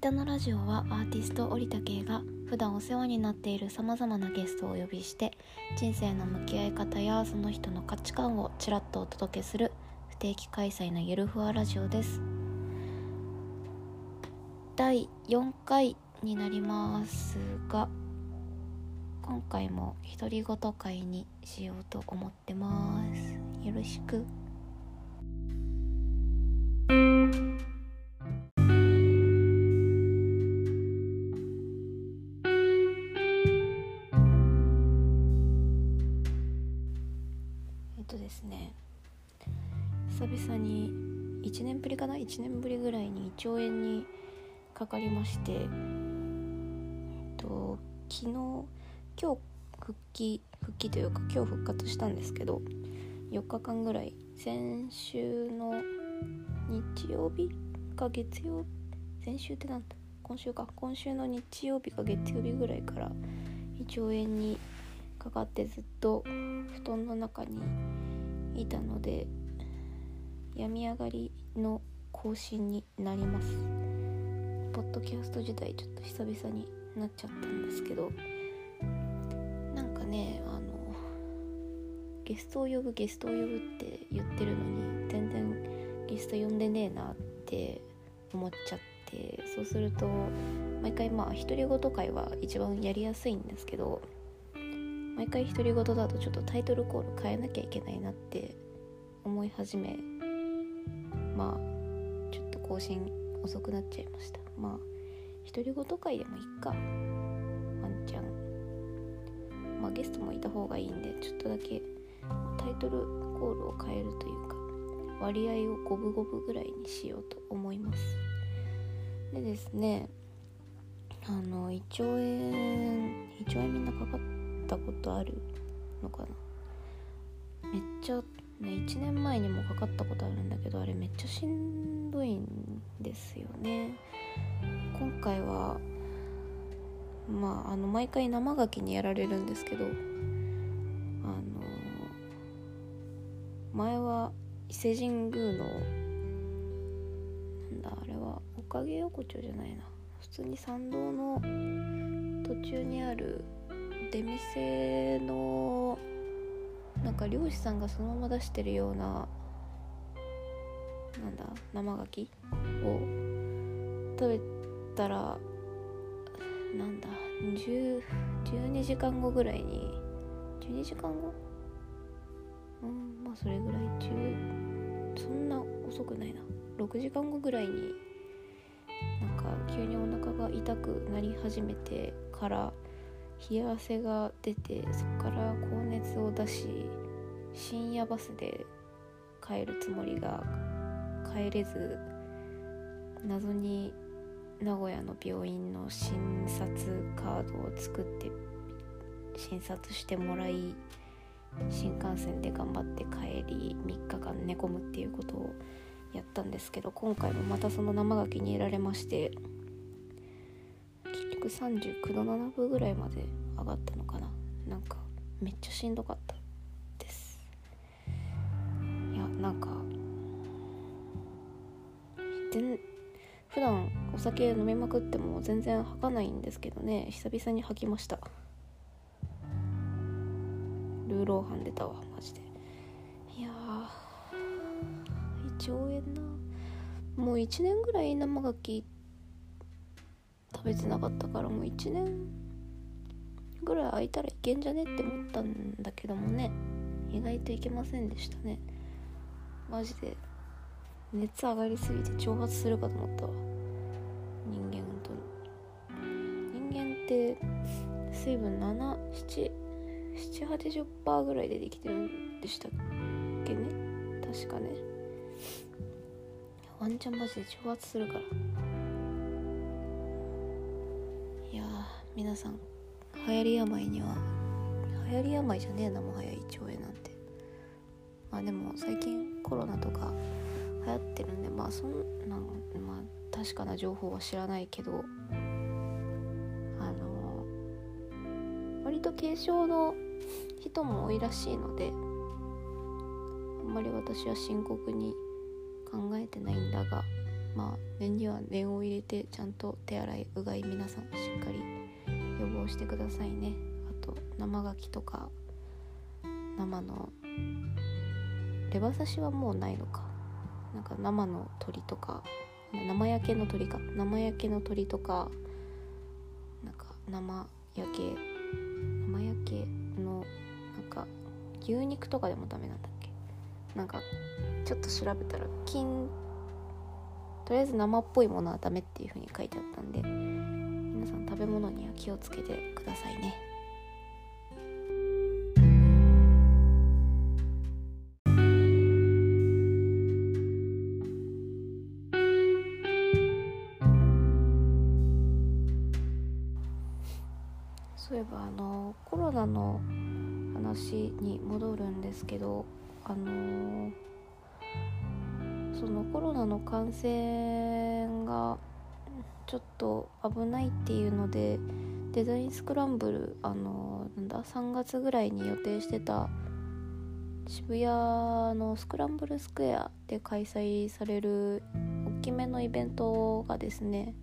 タのラジオはアーティスト織田圭が普段お世話になっているさまざまなゲストをお呼びして人生の向き合い方やその人の価値観をちらっとお届けする不定期開催のゆるふわラジオです。第4回になりますが今回も独り言会にしようと思ってます。よろしく。々に1年ぶりかな？1年ぶりぐらいに胃腸炎にかかりましてえっと昨日今日復帰復帰というか今日復活したんですけど4日間ぐらい先週の日曜日か月曜先週ってなんだ？今週か。今週の日曜日か月曜日ぐらいから胃腸炎にかかってずっと布団の中にいたので病み上がりの更新になります。ポッドキャスト自体ちょっと久々になっちゃったんですけどなんかねあのゲストを呼ぶゲストを呼ぶって言ってるのに全然ゲスト呼んでねえなって思っちゃってそうすると毎回まあ独り言会は一番やりやすいんですけど毎回独り言だとちょっとタイトルコール変えなきゃいけないなって思い始めまあちょっと更新遅くなっちゃいました。まあ独り言会でもいっか。ワンちゃん。まあゲストもいた方がいいんでちょっとだけタイトルコールを変えるというか割合を五分五分ぐらいにしようと思います。でですねあの胃腸炎胃腸炎みんなかかったことあるのかな。めっちゃね1年前にもかかったことあるんだけどあれめっちゃしんどいんですよね。今回はまああの毎回生牡蠣にやられるんですけどあの前は伊勢神宮のなんだあれはおかげ横丁じゃないな。普通に参道の途中にある出店のなんか漁師さんがそのまま出してるようななんだ生牡蠣を食べたらなんだ10 12時間後ぐらいに12時間後？うんまあそれぐらい。10そんな遅くないな。6時間後ぐらいになんか急にお腹が痛くなり始めてから冷や汗が出てそこから高熱を出し深夜バスで帰るつもりが帰れず謎に名古屋の病院の診察カードを作って診察してもらい新幹線で頑張って帰り3日間寝込むっていうことをやったんですけど今回もまたその生牡蠣に入られまして結局39度7分ぐらいまで上がったのかななんかめっちゃしんどかった。ですいやなんか全普段お酒飲みまくっても全然吐かないんですけどね。久々に吐きました。ルーローハン出たわマジで。いや胃腸炎な。もう1年ぐらい生牡蠣食べてなかったからもう1年ぐらい空いたらいけんじゃねって思ったんだけどもね。意外といけませんでしたね。マジで熱上がりすぎて蒸発するかと思ったわ。人間本当に。人間って水分77880%ぐらいでできてるんでしたっけね？確かね。ワンチャンマジで蒸発するから。皆さん流行り病には流行り病じゃねえなもはや胃腸炎なんて。まあでも最近コロナとか流行ってるんでまあそんなまあ確かな情報は知らないけどあの割と軽症の人も多いらしいのであんまり私は深刻に考えてないんだがまあ念には念を入れてちゃんと手洗いうがい皆さんしっかりしてくださいね。あと生牡蠣とか生のレバ刺しはもうないのか。なんか生の鳥とか生焼けの鳥か。生焼けの鳥とかなんか生焼け。生焼けのなんか牛肉とかでもダメなんだっけ。なんかちょっと調べたら金とりあえず生っぽいものはダメっていう風に書いてあったんでさん食べ物には気をつけてくださいね。そういえばあのコロナの話に戻るんですけどあのーそのコロナの感染がちょっと危ないっていうのでデザインスクランブルあのなんだ3月ぐらいに予定してた渋谷のスクランブルスクエアで開催される大きめのイベントがですね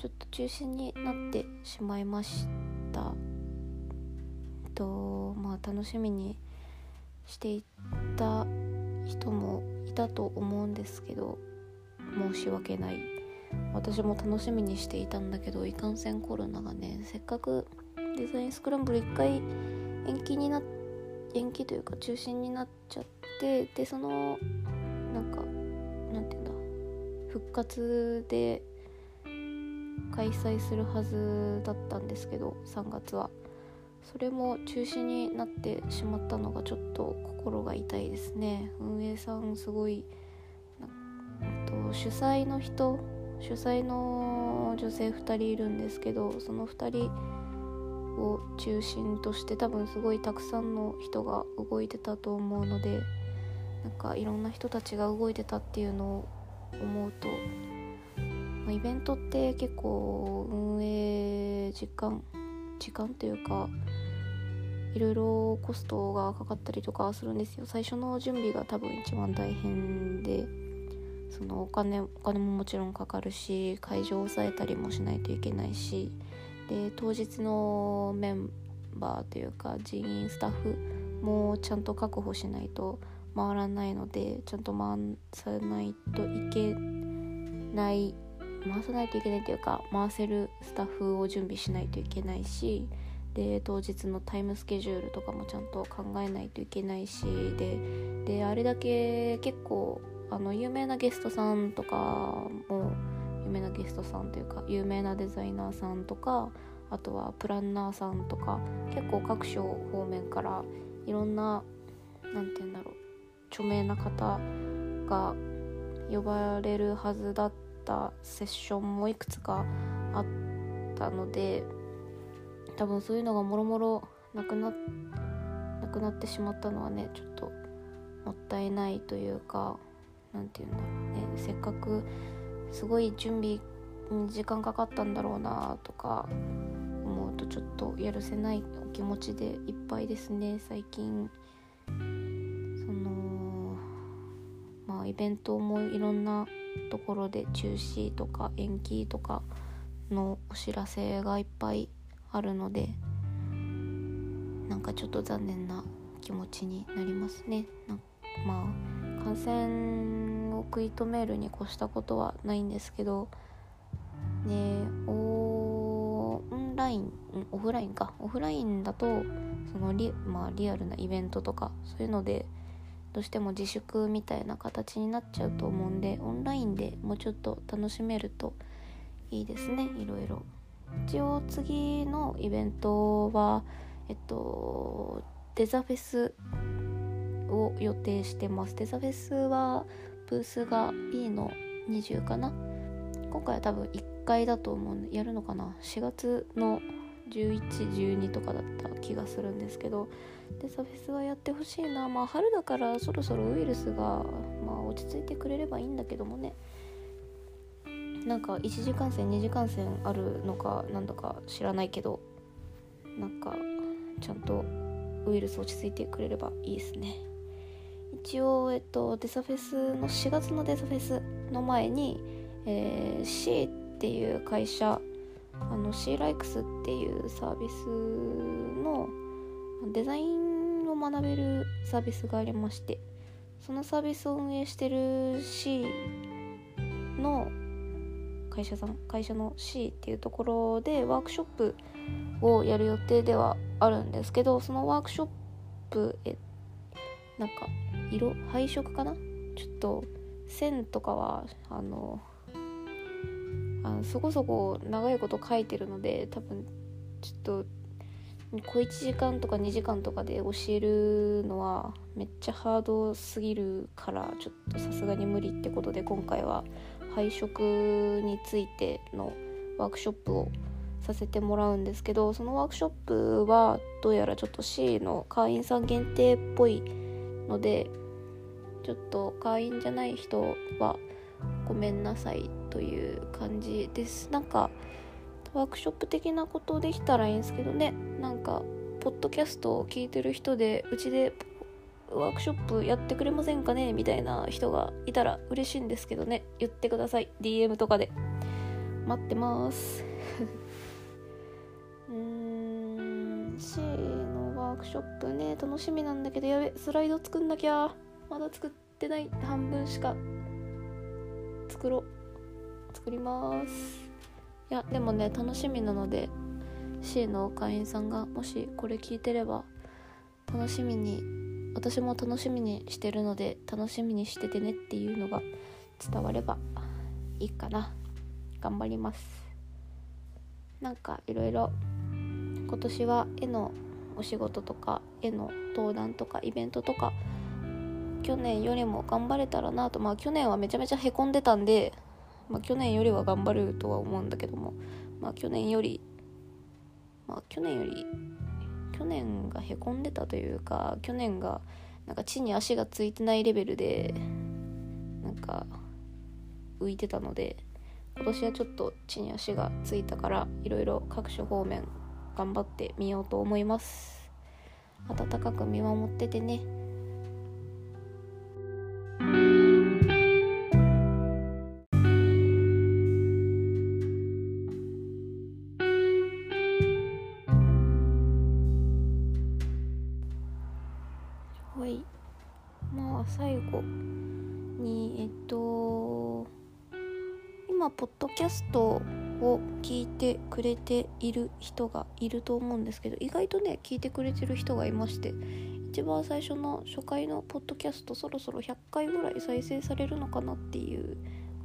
ちょっと中止になってしまいました。とまあ楽しみにしていた人もいたと思うんですけど申し訳ない。私も楽しみにしていたんだけどいかんせんコロナがねせっかくデザインスクランブル1回延期にな延期というか中止になっちゃってでそのなんかなんていうんだ復活で開催するはずだったんですけど3月は。それも中止になってしまったのがちょっと心が痛いですね。運営さんすごいと主催の人主催の女性2人いるんですけどその2人を中心として多分すごいたくさんの人が動いてたと思うのでなんかいろんな人たちが動いてたっていうのを思うと、まあ、イベントって結構運営時間時間というかいろいろコストがかかったりとかするんですよ。最初の準備が多分一番大変で。そのお金お金ももちろんかかるし会場を抑えたりもしないといけないしで当日のメンバーというか人員スタッフもちゃんと確保しないと回らないのでちゃんと回さないといけない回さないといけないというか回せるスタッフを準備しないといけないしで当日のタイムスケジュールとかもちゃんと考えないといけないしでであれだけ結構あの有名なゲストさんとかも有名なゲストさんというか有名なデザイナーさんとかあとはプランナーさんとか結構各所方面からいろんな何て言うんだろう著名な方が呼ばれるはずだったセッションもいくつかあったので多分そういうのがもろもろなくななくなってしまったのはねちょっともったいないというか何て言うんだろうね。せっかくすごい準備に時間かかったんだろうなとか思うとちょっとやるせないお気持ちでいっぱいですね最近。そのまあイベントもいろんなところで中止とか延期とかのお知らせがいっぱいあるのでなんかちょっと残念な気持ちになりますね。まあ感染を食い止めるに越したことはないんですけどねオンラインオフラインかオフラインだとそのリ,、まあ、リアルなイベントとかそういうのでどうしても自粛みたいな形になっちゃうと思うんでオンラインでもうちょっと楽しめるといいですねいろいろ。一応次のイベントはえっとデザフェスを予定してます。デザフェスはブースが B の20かな？今回は多分1回だと思うんでやるのかな？4月の1112とかだった気がするんですけどデザフェスはやってほしいな。まあ春だからそろそろウイルスが、まあ、落ち着いてくれればいいんだけどもね。なんか1時間線2時間線あるのかなんだか知らないけどなんかちゃんとウイルス落ち着いてくれればいいですね。一応えっとデサフェスの4月のデサフェスの前にえー、C っていう会社あの C ライクスっていうサービスのデザインを学べるサービスがありましてそのサービスを運営してる C の会社さん会社の C っていうところでワークショップをやる予定ではあるんですけどそのワークショップえなんか色配色かな？ちょっと線とかはあのあのそこそこ長いこと書いてるので多分ちょっと小1時間とか2時間とかで教えるのはめっちゃハードすぎるからちょっとさすがに無理ってことで今回は配色についてのワークショップをさせてもらうんですけどそのワークショップはどうやらちょっと C の会員さん限定っぽいのでちょっと会員じゃない人はごめんなさいという感じです。なんかワークショップ的なことできたらいいんですけどね。なんかポッドキャストを聞いてる人でうちでワークショップやってくれませんかねみたいな人がいたら嬉しいんですけどね。言ってください。DM とかで。待ってます。うーん C のワークショップね楽しみなんだけどやべスライド作んなきゃ。まだ作ってない半分しか作ろう。作ります。いやでもね楽しみなので C の会員さんがもしこれ聞いてれば楽しみに私も楽しみにしてるので楽しみにしててねっていうのが伝わればいいかな。頑張ります。なんかいろいろ今年は絵のお仕事とか絵の登壇とかイベントとか去年よりも頑張れたらなとまあ去年はめちゃめちゃへこんでたんで、まあ、去年よりは頑張るとは思うんだけどもまあ去年よりまあ去年より去年がへこんでたというか去年がなんか地に足がついてないレベルでなんか浮いてたので今年はちょっと地に足がついたからいろいろ各種方面頑張ってみようと思います。温かく見守っててね。はい。まあ最後にえっと今ポッドキャストを聞いてくれている人がいると思うんですけど意外とね聞いてくれてる人がいまして一番最初の初回のポッドキャストそろそろ100回ぐらい再生されるのかなっていう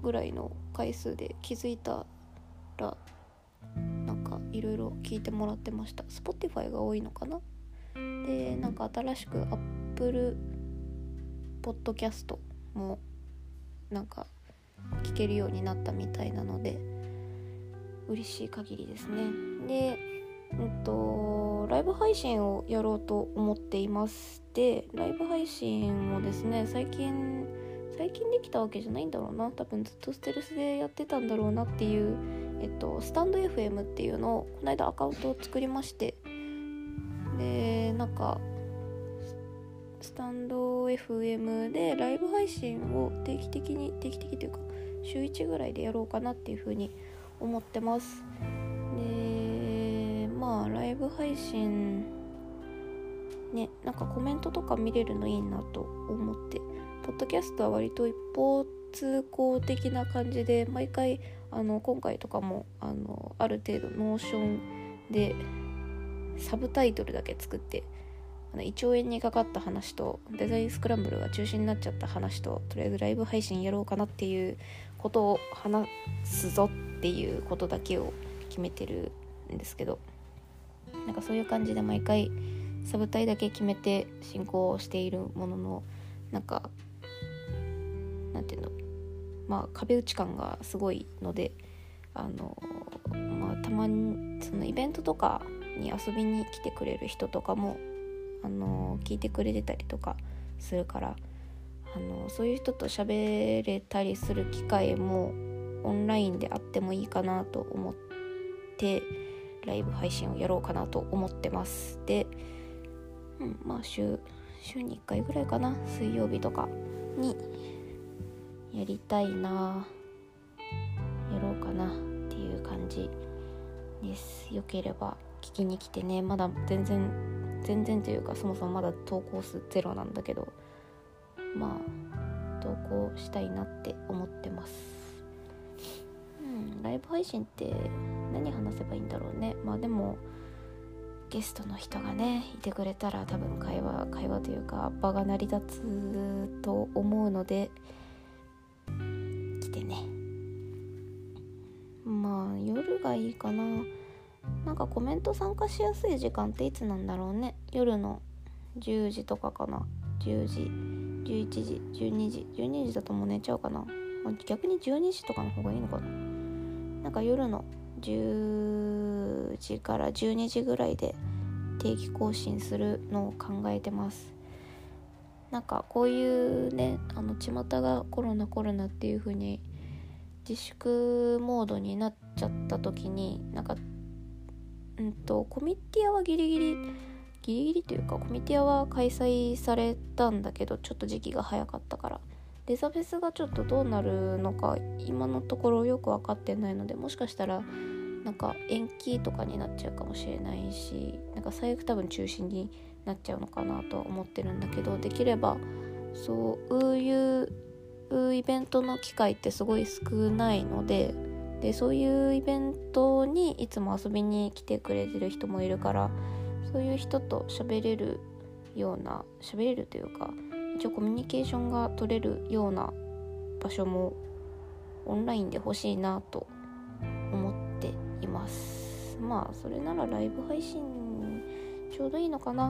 ぐらいの回数で気づいたらなんかいろいろ聞いてもらってました。Spotify が多いのかな？でなんか新しく Apple ポッドキャストもなんか聞けるようになったみたいなので嬉しい限りですね。でんとライブ配信をやろうと思っていますでライブ配信をですね最近最近できたわけじゃないんだろうな。多分ずっとステルスでやってたんだろうなっていうえっとスタンド FM っていうのをこの間アカウントを作りましてでなんかスタンド FM でライブ配信を定期的に定期的というか週1ぐらいでやろうかなっていうふうに思ってます。でまあライブ配信ねなんかコメントとか見れるのいいなと思って。ポッドキャストは割と一方通行的な感じで毎回あの今回とかもあのある程度 Notionでサブタイトルだけ作ってあの1兆円にかかった話とデザインスクランブルが中止になっちゃった話ととりあえずライブ配信やろうかなっていうことを話すぞっていうことだけを決めてるんですけど。なんかそういう感じで毎回サブタイだけ決めて進行しているもののなんかなんていうの？まあ壁打ち感がすごいのであのまあたまにそのイベントとかに遊びに来てくれる人とかもあの聞いてくれてたりとかするからあのそういう人と喋れたりする機会もオンラインであってもいいかなと思ってライブ配信をやろうかなと思ってます。で、うん、まあ週週に1回ぐらいかな。水曜日とかにやりたいなやろうかなっていう感じです。よければ聞きに来てね。まだ全然全然というかそもそもまだ投稿数ゼロなんだけど。まあ投稿したいなって思ってます。うんライブ配信って何話せばいいんだろうね。まあでもゲストの人がねいてくれたら多分会話会話というか場が成り立つと思うので来てね。まあ夜がいいかな。なんかコメント参加しやすい時間っていつなんだろうね。夜の10時とかかな。10時11時12時。12時だともう寝ちゃうかな。逆に12時とかの方がいいのかな。なんか夜の10時から12時ぐらいで定期更新するのを考えてます。なんかこういうねあの巷がコロナコロナっていう風に自粛モードになっちゃった時になんかうんとコミティアはギリギリギリギリというかコミティアは開催されたんだけどちょっと時期が早かったから。デザフェスがちょっとどうなるのか今のところよく分かってないのでもしかしたらなんか延期とかになっちゃうかもしれないしなんか最悪多分中止になっちゃうのかなとは思ってるんだけどできればそういうイベントの機会ってすごい少ないのででそういうイベントにいつも遊びに来てくれてる人もいるからそういう人と喋れるような喋れるというか一応コミュニケーションが取れるような場所もオンラインで欲しいなと思ってます。まあそれならライブ配信ちょうどいいのかな。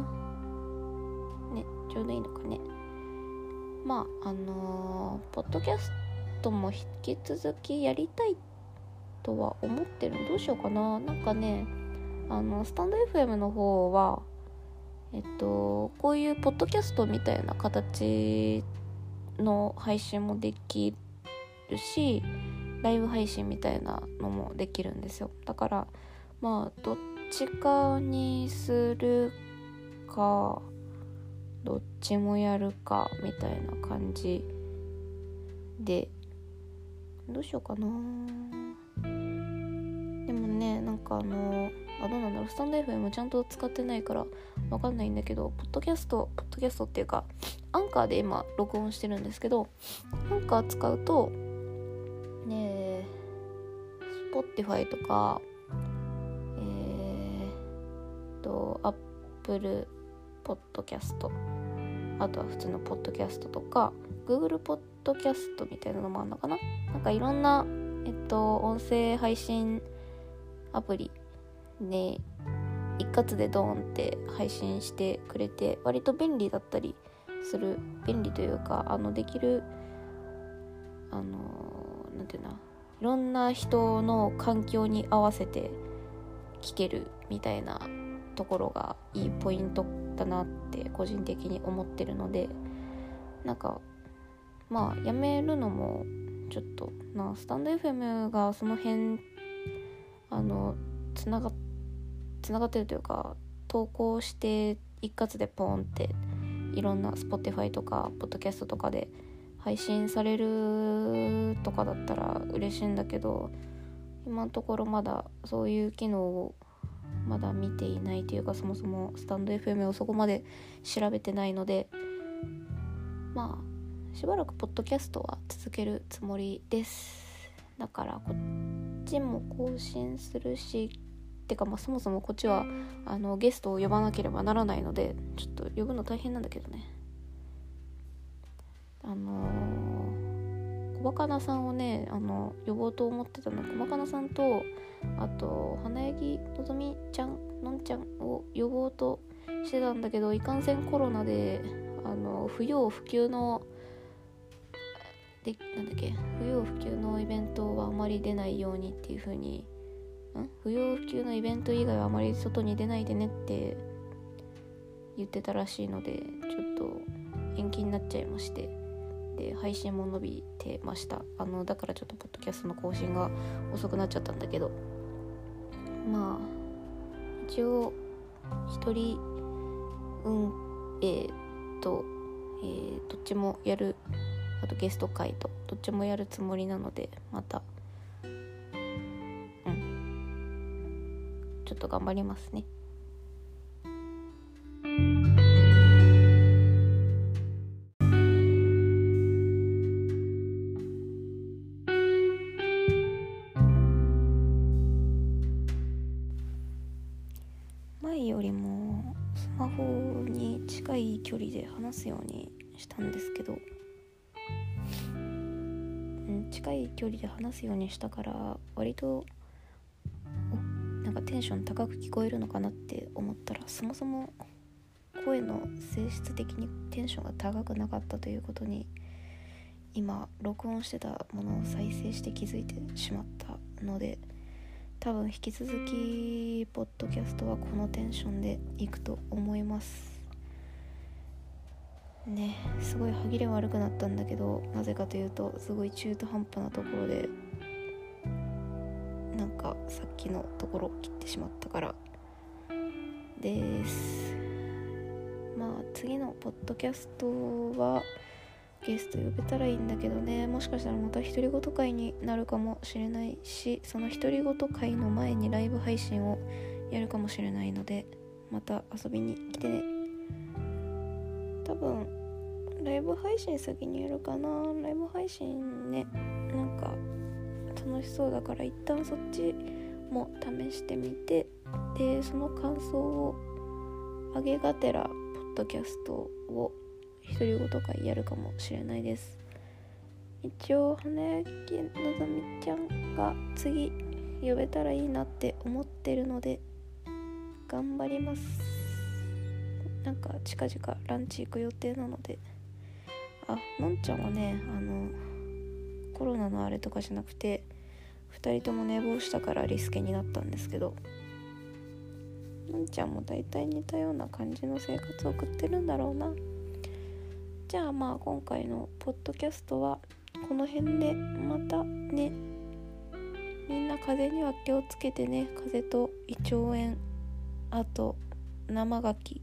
ねちょうどいいのかね。まああのー、ポッドキャストも引き続きやりたいとは思ってるどうしようかな。なんかねあのスタンド FM の方はえっとこういうポッドキャストみたいな形の配信もできるしライブ配信みたいなのもできるんですよ。だからまあどっちかにするかどっちもやるかみたいな感じで。どうしようかな。でもねなんかあのあどうなんだろう。スタンド FM ちゃんと使ってないからわかんないんだけどポッドキャストポッドキャストっていうかアンカーで今録音してるんですけどアンカー使うと Spotify とかえー、と Apple ポッドキャストあとは普通のポッドキャストとか Google ポッドキャストみたいなのもあるのかな？なんかいろんなえっと音声配信アプリね一括でドーンって配信してくれて割と便利だったりする便利というかあのできるあの何て言うないろんな人の環境に合わせて聞けるみたいなところがいいポイントだなって個人的に思ってるのでなんかまあやめるのもちょっとなスタンド FM がその辺あのつながつながってるというか投稿して一括でポンっていろんな Spotify とか Podcast とかで配信されるとかだったら嬉しいんだけど今のところまだそういう機能をまだ見ていないというかそもそもスタンド FM をそこまで調べてないのでまあしばらくポッドキャストは続けるつもりです。だからこっちも更新するしてかまあそもそもこっちはあのゲストを呼ばなければならないのでちょっと呼ぶの大変なんだけどね。あのー、小バカなさんをねあの呼ぼうと思ってたの小バカなさんとあと花柳のぞみちゃんのんちゃんを呼ぼうとしてたんだけどいかんせんコロナであの不要不急のでなんだっけ不要不急のイベントはあまり出ないようにっていう風にん？不要不急のイベント以外はあまり外に出ないでねって言ってたらしいのでちょっと延期になっちゃいまして。で配信も伸びてました。あのだからちょっとポッドキャストの更新が遅くなっちゃったんだけど。まあ一応一人運営と、えー、どっちもやるあとゲスト会とどっちもやるつもりなのでまたうん。ちょっと頑張りますね。前よりもスマホに近い距離で話すようにしたんですけど、うん、近い距離で話すようにしたから割となんかテンション高く聞こえるのかなって思ったらそもそも声の性質的にテンションが高くなかったということに今録音してたものを再生して気づいてしまったので多分引き続きポッドキャストはこのテンションでいくと思います。ねすごい歯切れ悪くなったんだけどなぜかというとすごい中途半端なところでなんかさっきのところ切ってしまったから。です。まあ次のポッドキャストはゲスト呼べたらいいんだけどね。もしかしたらまた独り言会になるかもしれないしその独り言会の前にライブ配信をやるかもしれないのでまた遊びに来てね。多分ライブ配信先にやるかな。ライブ配信ねなんか楽しそうだから一旦そっちも試してみて。でその感想をあげがてらポッドキャストを独り言会やるかもしれないです。一応花焼きのぞみちゃんが次呼べたらいいなって思ってるので頑張ります。なんか近々ランチ行く予定なので。あのんちゃんはねあのコロナのあれとかじゃなくて2人とも寝坊したからリスケになったんですけどのんちゃんも大体似たような感じの生活を送ってるんだろうな。じゃあまあ今回のポッドキャストはこの辺でまたねみんな風邪には気をつけてね風邪と胃腸炎あと生牡蠣